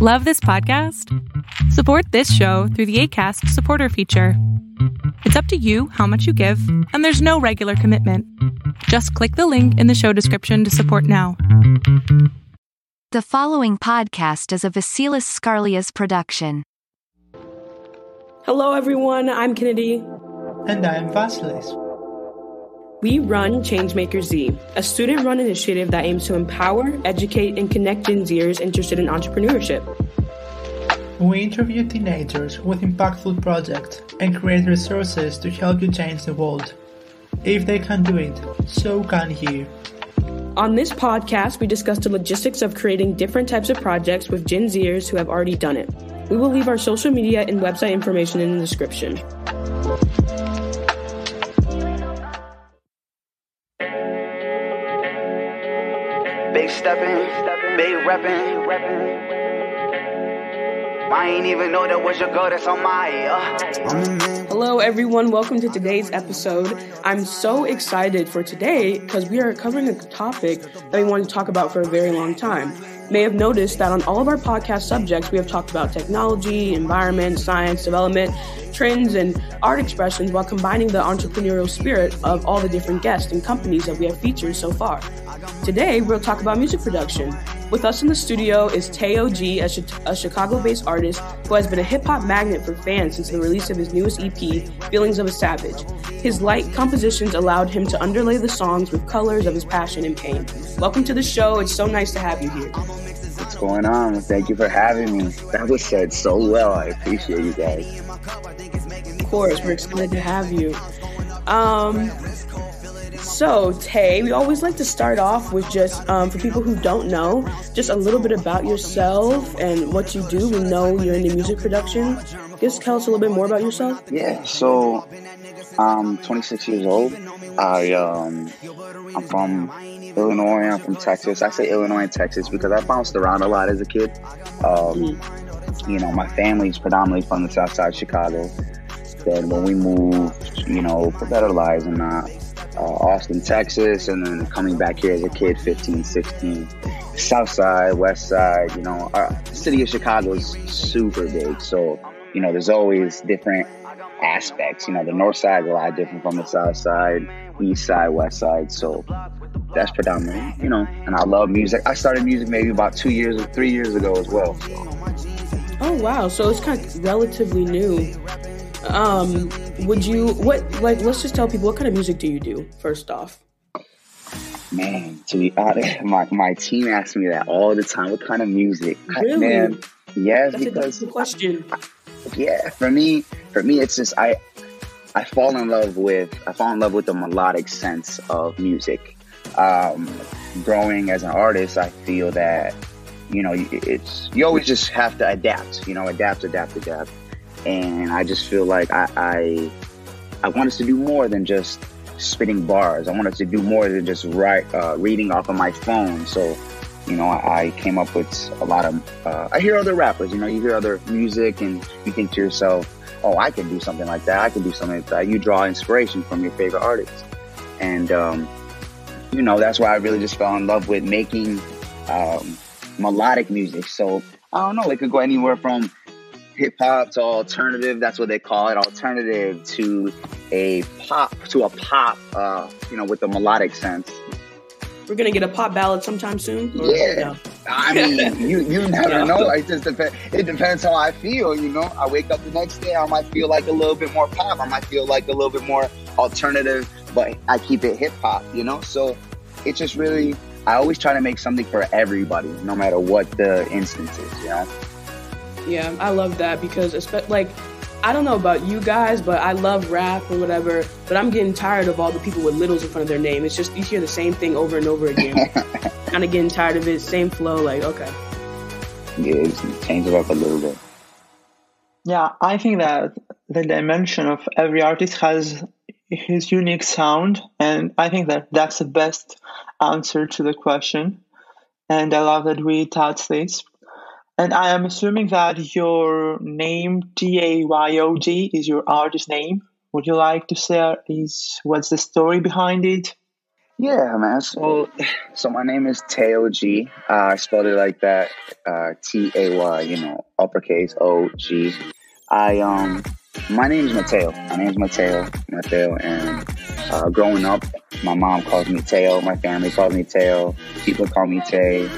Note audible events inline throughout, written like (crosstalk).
Love this podcast? Support this show through the ACAST supporter feature. It's up to you how much you give, and there's no regular commitment. Just click the link in the show description to support now. The following podcast is a Vasilis Skarleas production. Hello, everyone. I'm Kennedy. And I'm Vasilis. We run ChangemakerZ, a student run initiative that aims to empower, educate, and connect Gen Zers interested in entrepreneurship. We interview teenagers with impactful projects and create resources to help you change the world. If they can do it, so can you. On this podcast, we discuss the logistics of creating different types of projects with Gen Zers who have already done it. We will leave our social media and website information in the description. Big. I ain't even know that was your girl that's on my uh. Hello, everyone. Welcome to today's episode. I'm so excited for today because we are covering a topic that we wanted to talk about for a very long time. You may have noticed that on all of our podcast subjects, we have talked about technology, environment, science, development, trends, and art expressions while combining the entrepreneurial spirit of all the different guests and companies that we have featured so far. Today, we'll talk about music production. With us in the studio is TayOG, a, a Chicago based artist who has been a hip hop magnet for fans since the release of his newest EP, Feelings of a Savage. His light compositions allowed him to underlay the songs with colors of his passion and pain. Welcome to the show. It's so nice to have you here. What's going on? Thank you for having me. That was said so well. I appreciate you guys. Of course, we're excited to have you. Um, so, Tay, we always like to start off with just, um, for people who don't know, just a little bit about yourself and what you do. We know you're into music production. Just tell us a little bit more about yourself. Yeah, so I'm 26 years old. I um, I'm from Illinois. I'm from Texas. I say Illinois and Texas because I bounced around a lot as a kid. Um, you know, my family's predominantly from the South Side of Chicago. Then when we moved, you know, for better lives and not uh, Austin, Texas, and then coming back here as a kid, 15, 16. South side, west side, you know, our city of Chicago is super big. So, you know, there's always different aspects. You know, the north side is a lot different from the south side, east side, west side. So that's predominant, you know, and I love music. I started music maybe about two years or three years ago as well. So. Oh, wow. So it's kind of relatively new. Um, would you what like? Let's just tell people what kind of music do you do first off. Man, to be honest, my, my team asks me that all the time. What kind of music? Really? Man, yes, That's because a question. yeah, for me, for me, it's just I, I fall in love with I fall in love with the melodic sense of music. Um, growing as an artist, I feel that you know it's you always just have to adapt. You know, adapt, adapt, adapt. And I just feel like I, I, I want us to do more than just spitting bars. I want us to do more than just write, uh, reading off of my phone. So, you know, I, I came up with a lot of. Uh, I hear other rappers. You know, you hear other music, and you think to yourself, "Oh, I can do something like that. I can do something like that." You draw inspiration from your favorite artists, and um, you know that's why I really just fell in love with making um, melodic music. So I don't know. It could go anywhere from hip hop to alternative. That's what they call it, alternative to a pop to a pop. Uh, you know, with the melodic sense. We're gonna get a pop ballad sometime soon. Yeah, no? I mean, (laughs) you you never yeah. know. It just depends. It depends how I feel. You know, I wake up the next day, I might feel like a little bit more pop. I might feel like a little bit more alternative, but I keep it hip hop. You know, so it's just really. I always try to make something for everybody, no matter what the instance is. You know. Yeah, I love that because it's like I don't know about you guys, but I love rap or whatever. But I'm getting tired of all the people with littles in front of their name. It's just you hear the same thing over and over again. (laughs) kind of getting tired of it. Same flow. Like okay. Yeah, change it up a little bit. Yeah, I think that the dimension of every artist has his unique sound, and I think that that's the best answer to the question. And I love that we touched this and I am assuming that your name T A Y O G is your artist name. Would you like to say is what's the story behind it? Yeah, man. So, so my name is TayOG. Uh, I spelled it like that. Uh, T A Y. You know, uppercase O G. I um, my name is Mateo. My name is Mateo. Mateo, and uh, growing up, my mom calls me Teo. My family calls me Teo. People call me Tay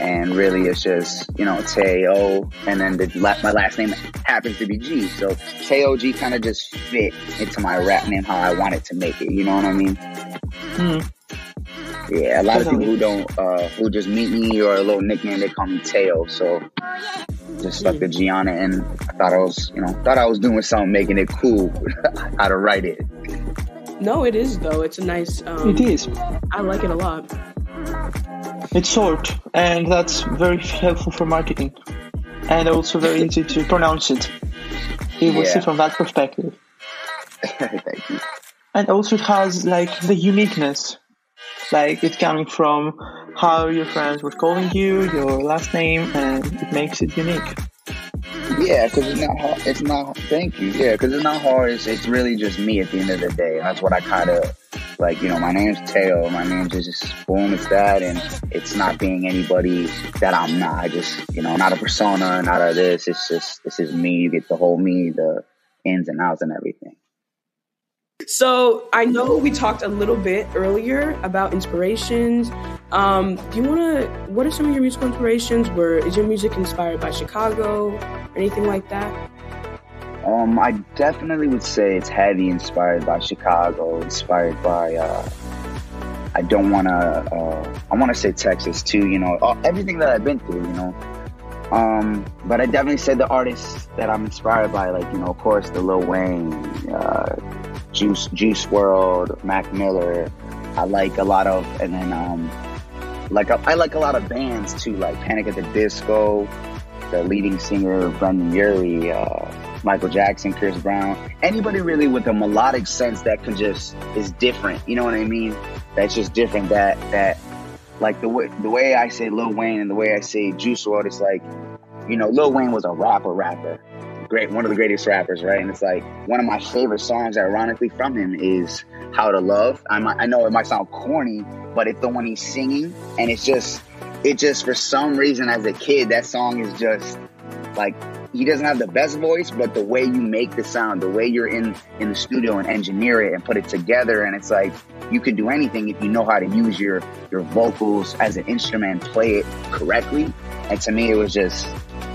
and really it's just you know Teo, and then the, my last name happens to be G, so TayOG kind of just fit into my rap name how I wanted to make it. You know what I mean? Hmm. Yeah, a lot of people who don't uh, who just meet me or a little nickname they call me Teo, so just stuck the G on it, and I thought I was you know thought I was doing something, making it cool (laughs) how to write it. No, it is though. It's a nice. Um, it is. I like it a lot. It's short, and that's very helpful for marketing, and also very easy to pronounce it. It will Yeah. see from that perspective, (laughs) Thank you. and also it has like the uniqueness, like it's coming from how your friends were calling you, your last name, and it makes it unique. Yeah, because it's not hard. It's not. Thank you. Yeah, because it's not hard. It's, it's really just me at the end of the day, and that's what I kind of like. You know, my name's Teo. My name's just boom. It's that, and it's not being anybody that I'm not. I just you know, not a persona, not a this. It's just this is me. You get the whole me, the ins and outs, and everything. So I know we talked a little bit earlier about inspirations. Um, do you want to? What are some of your musical inspirations? Where is your music inspired by Chicago or anything like that? Um, I definitely would say it's heavy inspired by Chicago, inspired by. Uh, I don't want to. Uh, I want to say Texas too. You know, everything that I've been through. You know, um, but I definitely say the artists that I'm inspired by, like you know, of course, the Lil Wayne, uh, Juice Juice WRLD, Mac Miller. I like a lot of, and then um, like I like a lot of bands too, like Panic at the Disco, the leading singer Brendon Urie, uh, Michael Jackson, Chris Brown, anybody really with a melodic sense that can just is different. You know what I mean? That's just different. That that like the way the way I say Lil Wayne and the way I say Juice WRLD it's like you know Lil Wayne was a rapper rapper, great one of the greatest rappers, right? And it's like one of my favorite songs, ironically from him, is How to Love. I might, I know it might sound corny, but it's the one he's singing, and it's just it just for some reason as a kid that song is just like he doesn't have the best voice, but the way you make the sound, the way you're in in the studio and engineer it and put it together, and it's like you can do anything if you know how to use your your vocals as an instrument, play it correctly. And to me, it was just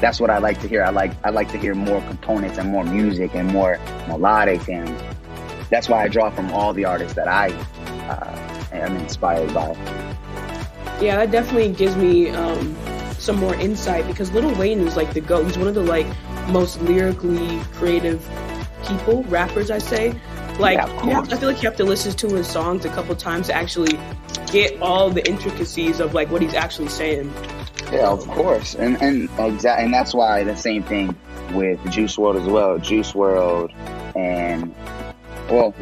that's what I like to hear. I like I like to hear more components and more music and more melodic, and that's why I draw from all the artists that I uh, am inspired by. Yeah, that definitely gives me um, some more insight because Little Wayne is like the goat. He's one of the like most lyrically creative people, rappers, I say. Like, Yeah, you have. I feel like you have to listen to his songs a couple times to actually get all the intricacies of like what he's actually saying. Yeah, of course, and and exact, and that's why the same thing with Juice WRLD as well. Juice WRLD, and well,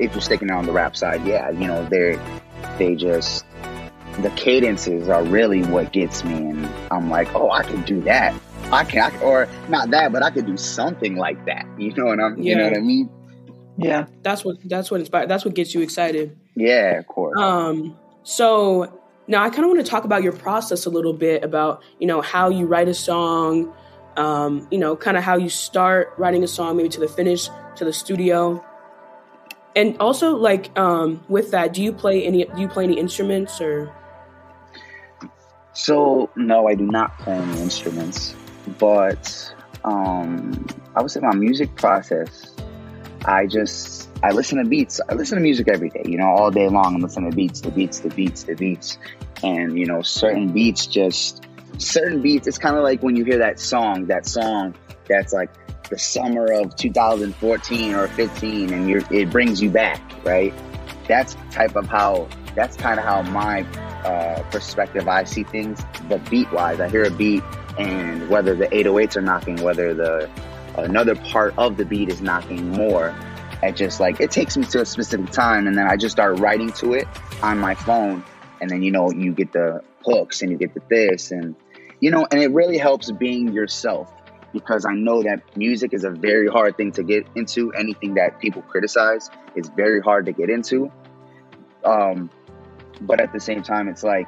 if you're sticking on the rap side, yeah, you know they're they just the cadences are really what gets me, and I'm like, oh, I can do that. I can, I or not that, but I could do something like that. (laughs) You know what I'm, you know what I mean? Yeah, That's what that's what inspired. That's what gets you excited. Yeah, of course. Um, so now I kind of want to talk about your process a little bit about, you know, how you write a song, um, you know, kind of how you start writing a song, maybe to the finish, to the studio. And also like um with that, do you play any do you play any instruments or So no, I do not play any instruments, but um, I would say my music process. I just I listen to beats. I listen to music every day. You know, all day long. I'm listening to beats, the beats, the beats, the beats, and you know, certain beats just certain beats. It's kind of like when you hear that song, that song that's like the summer of 2014 or 15, and you're it brings you back, right? That's type of how. That's kind of how my uh, perspective I see things. The beat wise, I hear a beat, and whether the 808s are knocking, whether the another part of the beat is knocking more, it just like it takes me to a specific time, and then I just start writing to it on my phone, and then you know you get the hooks and you get the this, and you know, and it really helps being yourself because I know that music is a very hard thing to get into. Anything that people criticize is very hard to get into. Um, but at the same time, it's like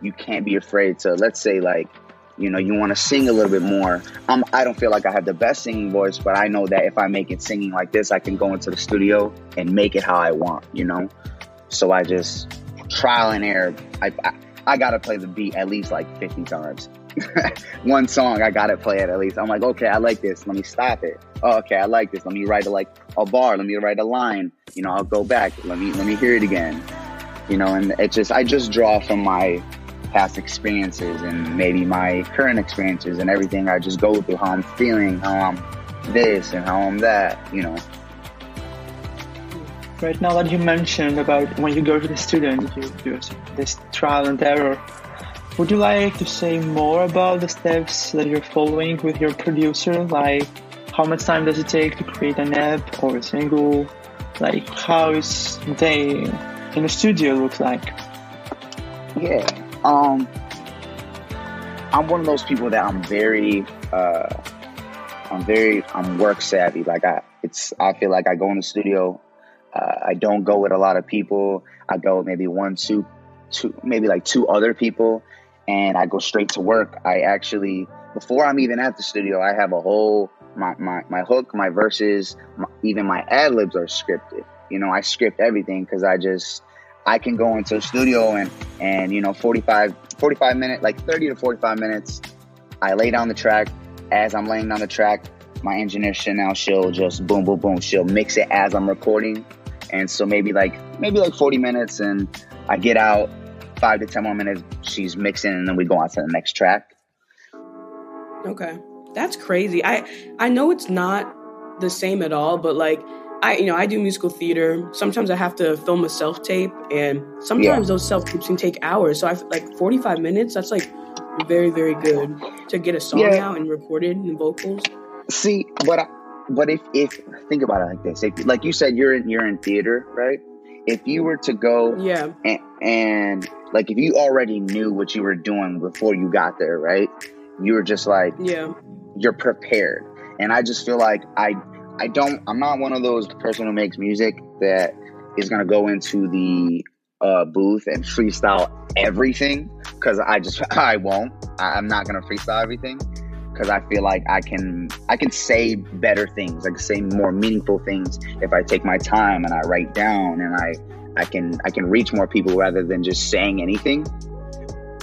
you can't be afraid to let's say like you know you want to sing a little bit more. Um, i don't feel like i have the best singing voice but i know that if i make it singing like this i can go into the studio and make it how i want you know? So i just trial and error. I, I, I gotta play the beat at least like 50 times. (laughs) One song i gotta play it at least. I'm like okay i like this. Let me stop it. Oh, okay i like this. Let me write a, like a bar. Let me write a line. You know i'll go back. Let me let me hear it again. You know and it just i just draw from my past experiences and maybe my current experiences and everything I just go through, how I'm feeling, how I'm this and how I'm that, you know. Right now that you mentioned about when you go to the student, you do this trial and error. Would you like to say more about the steps that you're following with your producer? Like, how much time does it take to create an app or a single? Like, how is day in the studio look like? Yeah, um, I'm one of those people that I'm very, uh, I'm very, I'm work savvy. Like I, it's, I feel like I go in the studio. Uh, I don't go with a lot of people. I go with maybe one, two, two, maybe like two other people, and I go straight to work. I actually, before I'm even at the studio, I have a whole my my, my hook, my verses, my, even my ad libs are scripted. You know, I script everything because I just I can go into a studio and and you know 45 45 minutes like 30 to 45 minutes I lay down the track. As I'm laying down the track my engineer Chanel she'll just boom boom boom. She'll mix it as I'm recording. And so maybe like maybe like 40 minutes and I get out 5 to 10 more minutes she's mixing and then we go on to the next track. Okay. That's crazy. I I know it's not the same at all but like I, you know, I do musical theater. Sometimes I have to film a self tape, and sometimes yeah. those self tapes can take hours. So I like 45 minutes. That's like very, very good to get a song yeah. out and recorded and vocals. See, but I, but if if think about it like this, if, like you said, you're in you're in theater, right? If you were to go, yeah, and, and like if you already knew what you were doing before you got there, right? You were just like, yeah, you're prepared. And I just feel like I I don't. I'm not one of those person who makes music that is gonna go into the uh, booth and freestyle everything because I just (laughs) I won't. I'm not gonna freestyle everything because I feel like I can I can say better things. I can say more meaningful things if I take my time and I write down and I I can I can reach more people rather than just saying anything.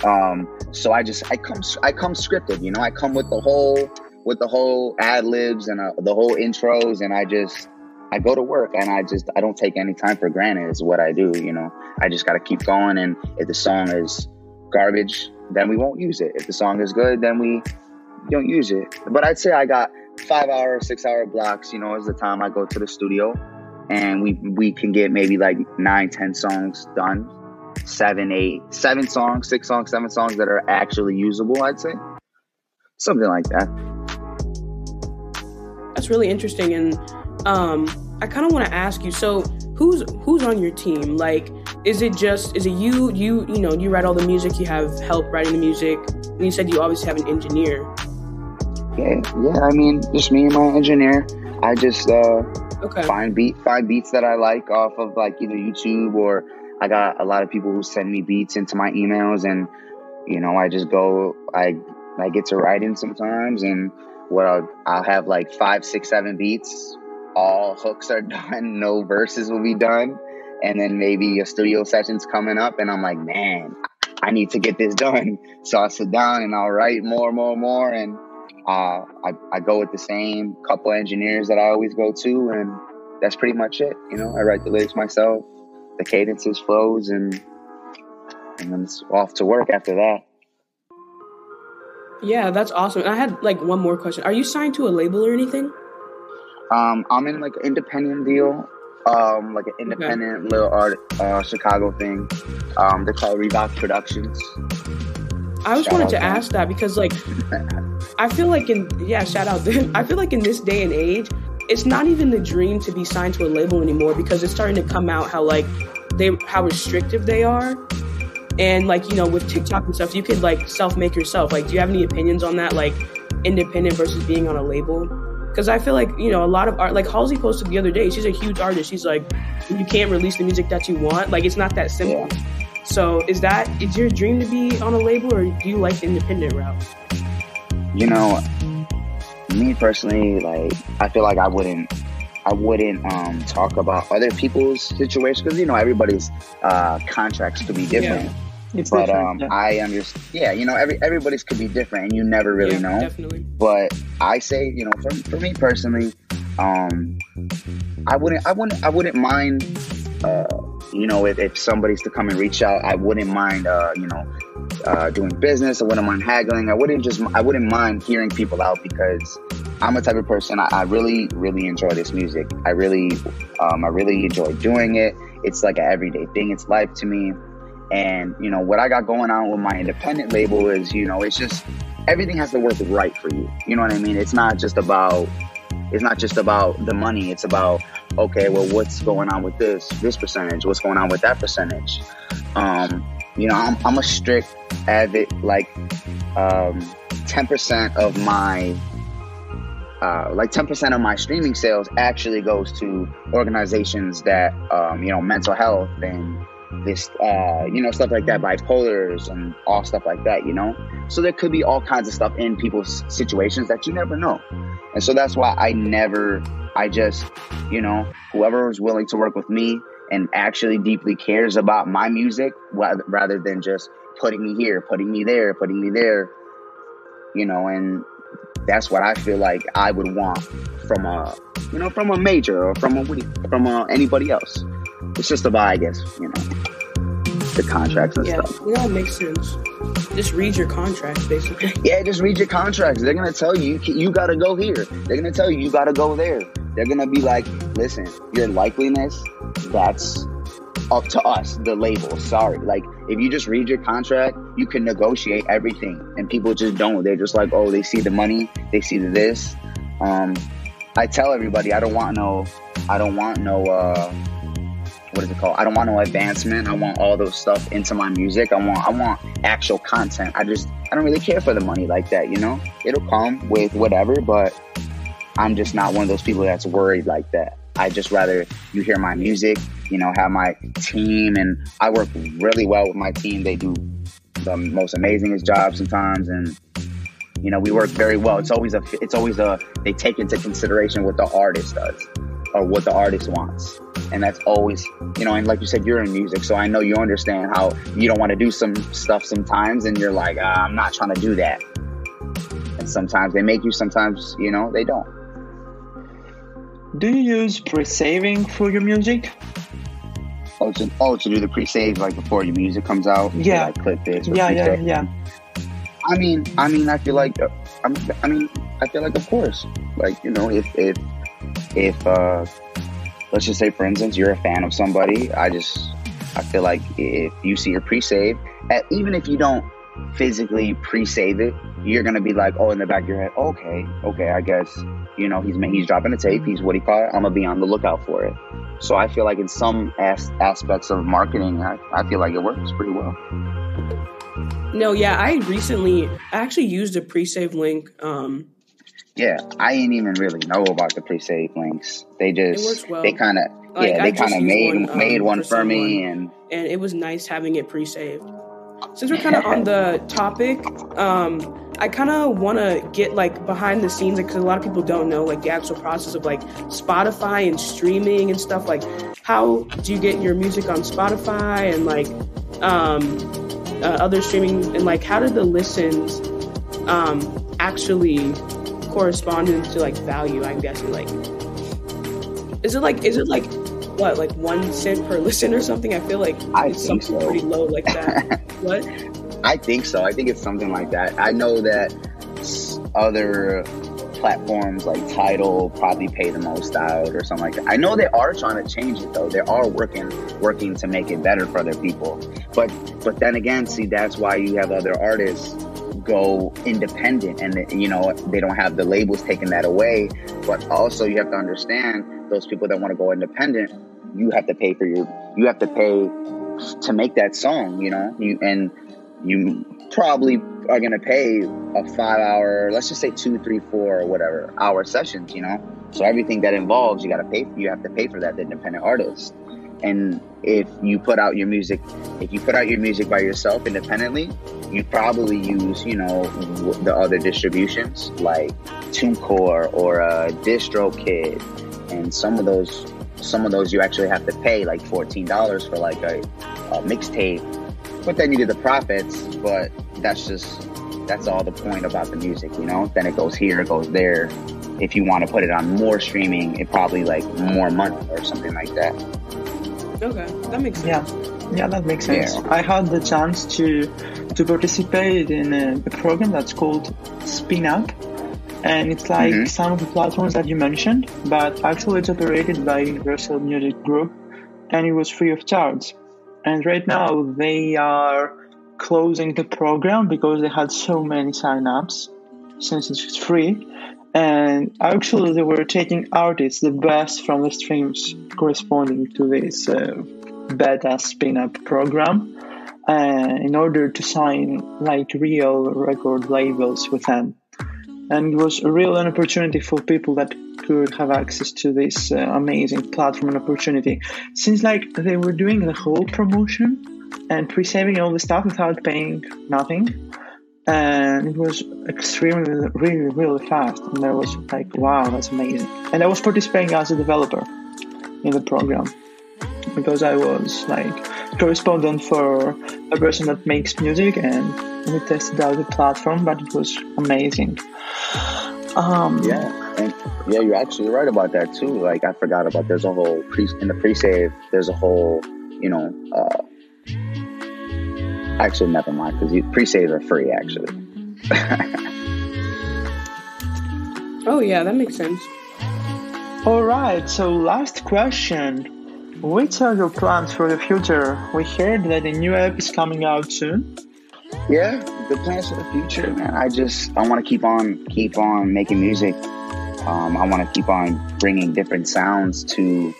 Um, so I just I come I come scripted. You know, I come with the whole with the whole ad libs and uh, the whole intros, and I just I go to work and I just I don't take any time for granted. Is what I do. You know, I just got to keep going, and if the song is garbage, then we won't use it. If the song is good, then we don't use it. But I'd say I got five hour, six hour blocks. You know, is the time I go to the studio, and we we can get maybe like nine, ten songs done, seven, eight, seven songs, six songs, seven songs that are actually usable. I'd say something like that that's really interesting. And um, I kind of want to ask you. So, who's who's on your team? Like, is it just is it you? You you know you write all the music. You have help writing the music. And you said you obviously have an engineer. Yeah, yeah. I mean, just me and my engineer. I just uh, okay. find beat find beats that I like off of like either YouTube or I got a lot of people who send me beats into my emails and you know I just go I I get to writing sometimes and what I'll, I'll have like five, six, seven beats. All hooks are (laughs) done. No verses will be done. And then maybe a studio session's coming up, and I'm like, man, I need to get this done. (laughs) So I sit down and I'll write more, more, more, and uh, I, I go with the same couple engineers that I always go to, and that's pretty much it. You know, I write the lyrics myself, the cadences, flows, and and then it's off to work after that. Yeah, that's awesome. I had like one more question. Are you signed to a label or anything? Um, I'm in like an independent deal, um, like an independent okay. little art uh, Chicago thing. Um, they call Reebok Productions. I just wanted to them. ask that because like I feel like in yeah, shout out them. (laughs) I feel like in this day and age, it's not even the dream to be signed to a label anymore because it's starting to come out how like they how restrictive they are and like, you know, with TikTok and stuff, you could like self make yourself. Like, do you have any opinions on that? Like, independent versus being on a label? Because I feel like, you know, a lot of art, like Halsey posted the other day, she's a huge artist. She's like, you can't release the music that you want. Like, it's not that simple. Yeah. So is that is your dream to be on a label, or do you like the independent route? You know, me personally, like I feel like I wouldn't I wouldn't um, talk about other people's situations because you know everybody's uh, contracts could be different. Yeah. It's but um, yeah. I understand. Yeah, you know, every everybody's could be different, and you never really yeah, know. Definitely. But I say, you know, for, for me personally, um, I wouldn't, I wouldn't, I wouldn't mind. Uh, you know, if, if somebody's to come and reach out, I wouldn't mind. Uh, you know, uh, doing business. I wouldn't mind haggling. I wouldn't just. I wouldn't mind hearing people out because I'm a type of person. I, I really, really enjoy this music. I really, um, I really enjoy doing it. It's like an everyday thing. It's life to me. And, you know, what I got going on with my independent label is, you know, it's just everything has to work right for you. You know what I mean? It's not just about it's not just about the money. It's about okay, well, what's going on with this this percentage? What's going on with that percentage? Um, you know, I'm, I'm a strict avid like um, 10% of my uh, like 10% of my streaming sales actually goes to organizations that um, you know mental health and this, uh, you know, stuff like that, bipolars and all stuff like that, you know? So there could be all kinds of stuff in people's situations that you never know. And so that's why I never, I just, you know, whoever is willing to work with me and actually deeply cares about my music rather than just putting me here, putting me there, putting me there, you know, and that's what I feel like I would want from a, you know, from a major or from a, from a, anybody else it's just a vibe, I guess, you know, the contracts and yeah, stuff. Yeah, it makes sense. Just read your contracts, basically. (laughs) Yeah, just read your contracts. They're gonna tell you you gotta go here. They're gonna tell you you gotta go there. They're gonna be like, listen, your likeliness, that's up to us, the label. Sorry. Like, if you just read your contract, you can negotiate everything. And people just don't. They're just like, oh, they see the money, they see the this. Um, I tell everybody, I don't want no, I don't want no, uh, what is it called? I don't want no advancement. I want all those stuff into my music. I want I want actual content. I just I don't really care for the money like that, you know? It'll come with whatever, but I'm just not one of those people that's worried like that. I just rather you hear my music, you know, have my team and I work really well with my team. They do the most amazingest job sometimes and you know, we work very well. It's always a it's always a they take into consideration what the artist does or what the artist wants. And that's always you know and like you said you're in music so i know you understand how you don't want to do some stuff sometimes and you're like ah, i'm not trying to do that. And sometimes they make you sometimes you know they don't. Do you use pre-saving for your music? Oh to, oh, to do the pre-save like before your music comes out? Yeah. like click this yeah yeah yeah. I mean i mean i feel like uh, i mean i feel like of course like you know if if if uh let's just say, for instance, you're a fan of somebody. I just, I feel like if you see your pre-save, even if you don't physically pre-save it, you're gonna be like, oh, in the back of your head, okay, okay, I guess, you know, he's he's dropping a tape. He's what he call it. I'm gonna be on the lookout for it. So I feel like in some as- aspects of marketing, I, I feel like it works pretty well. No, yeah, I recently I actually used a pre-save link. Um, yeah, I ain't even really know about the pre-save links. They just well. they kind of like, yeah, they kind of made one, um, made one for, for me, and and it was nice having it pre-saved. Since we're kind of on the topic, um, I kind of want to get like behind the scenes because like, a lot of people don't know like the actual process of like Spotify and streaming and stuff. Like, how do you get your music on Spotify and like um, uh, other streaming and like how did the listens um, actually corresponding to like value, I'm guessing. Like, is it like is it like what like one cent per (laughs) listen or something? I feel like I it's something so. pretty low like that. (laughs) what? I think so. I think it's something like that. I know that other platforms like Tidal probably pay the most out or something like that. I know they are trying to change it though. They are working working to make it better for other people. But but then again, see that's why you have other artists go independent and you know they don't have the labels taking that away. But also you have to understand those people that want to go independent you have to pay for your you have to pay to make that song you know? You and you probably are going to pay a five hour let's just say two three four or whatever hour sessions you know? So everything that involves you got to pay you have to pay for that the independent artist And if you put out your music, if you put out your music by yourself independently, you probably use, you know, the other distributions like TuneCore or uh, DistroKid, and some of those, some of those you actually have to pay like fourteen dollars for like a, a mixtape. But then you get the profits. But that's just that's all the point about the music, you know. Then it goes here, it goes there. If you want to put it on more streaming, it probably like more money or something like that. Okay, that makes sense. Yeah, yeah, that makes sense. Yeah. I had the chance to to participate in a, a program that's called Spinnup, and it's like Mhm. some of the platforms that you mentioned, but actually it's operated by Universal Music Group, and it was free of charge. And right now they are closing the program because they had so many sign-ups since it's free. And actually, they were taking artists, the best from the streams corresponding to this uh, beta Spinnup program, uh, in order to sign like real record labels with them. And it was a real an opportunity for people that could have access to this uh, amazing platform and opportunity. Since like they were doing the whole promotion and pre-saving all the stuff without paying nothing, and it was extremely, really, really fast. And I was like, wow, that's amazing. And I was participating as a developer in the program because I was like correspondent for a person that makes music, and we tested out the platform, but it was amazing. Um, Yeah, and yeah, you're actually right about that too. Like I forgot about there's a whole pre in the pre-save. There's a whole, you know, uh, actually never mind because pre-saves are free actually. (laughs) Oh yeah, that makes sense. All right. So last question. Which are your plans for the future? We heard that a new app is coming out soon. Yeah, the plans for the future, man. I just I want to keep on keep on making music. Um, I want to keep on bringing different sounds to,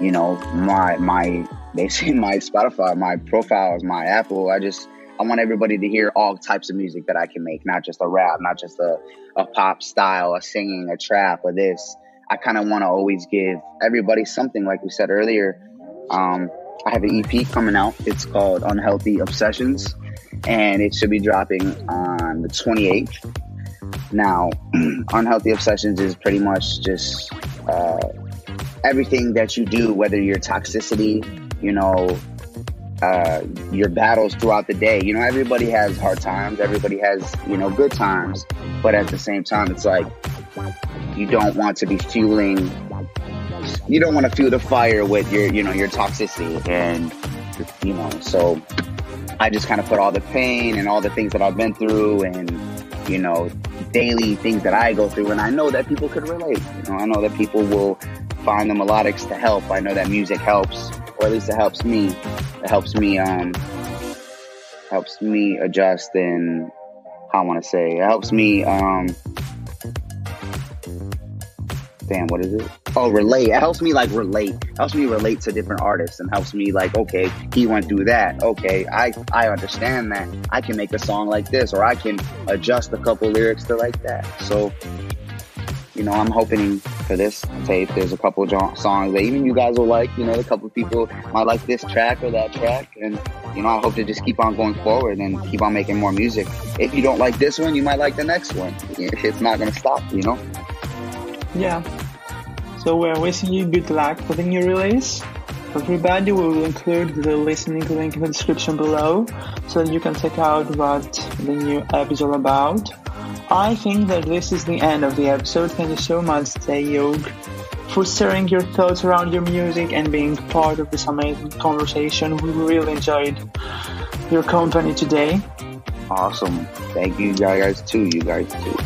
you know, my my they say (laughs) my Spotify, my profiles, my Apple. I just I want everybody to hear all types of music that I can make, not just a rap, not just a, a pop style, a singing, a trap, or this. I kind of want to always give everybody something, like we said earlier. Um, I have an EP coming out. It's called Unhealthy Obsessions, and it should be dropping on the 28th. Now, (clears throat) Unhealthy Obsessions is pretty much just uh, everything that you do, whether your toxicity, you know, uh, your battles throughout the day. You know, everybody has hard times, everybody has, you know, good times, but at the same time, it's like you don't want to be fueling, you don't want to fuel the fire with your, you know, your toxicity. And, you know, so I just kind of put all the pain and all the things that I've been through and, you know, daily things that I go through. And I know that people could relate. You know, I know that people will find the melodics to help. I know that music helps, or at least it helps me. It helps me, um, helps me adjust and how I want to say, it helps me, um, damn, what is it? Oh, relate. It helps me like relate. It helps me relate to different artists and helps me like, okay, he went through that. Okay, I I understand that. I can make a song like this, or I can adjust a couple lyrics to like that. So, you know, I'm hoping for this tape. There's a couple songs that even you guys will like. You know, a couple people might like this track or that track, and you know, I hope to just keep on going forward and keep on making more music. If you don't like this one, you might like the next one. (laughs) It's not gonna stop. You know. Yeah. So we're wishing you good luck with the new release. Everybody, we will include the listening link in the description below so that you can check out what the new app is all about. I think that this is the end of the episode. Thank you so much, Tayog, for sharing your thoughts around your music and being part of this amazing conversation. We really enjoyed your company today. Awesome. Thank you guys too. You guys too.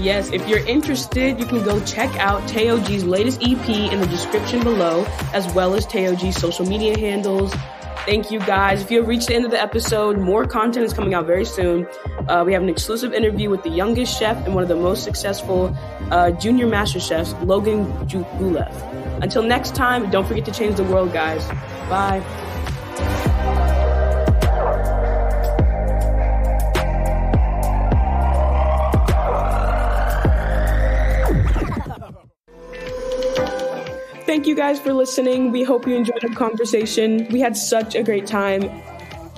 Yes, if you're interested, you can go check out TayOG's latest EP in the description below, as well as TayOG's social media handles. Thank you guys. If you have reached the end of the episode, more content is coming out very soon. Uh, we have an exclusive interview with the youngest chef and one of the most successful uh, junior master chefs, Logan Guleff. Until next time, don't forget to change the world, guys. Bye. Thank you guys for listening. We hope you enjoyed our conversation. We had such a great time.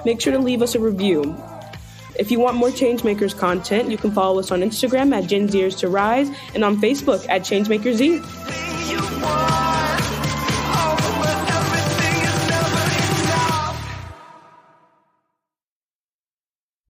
Make sure to leave us a review. If you want more Changemakers content, you can follow us on Instagram at Gen Zers to Rise and on Facebook at ChangemakerZ.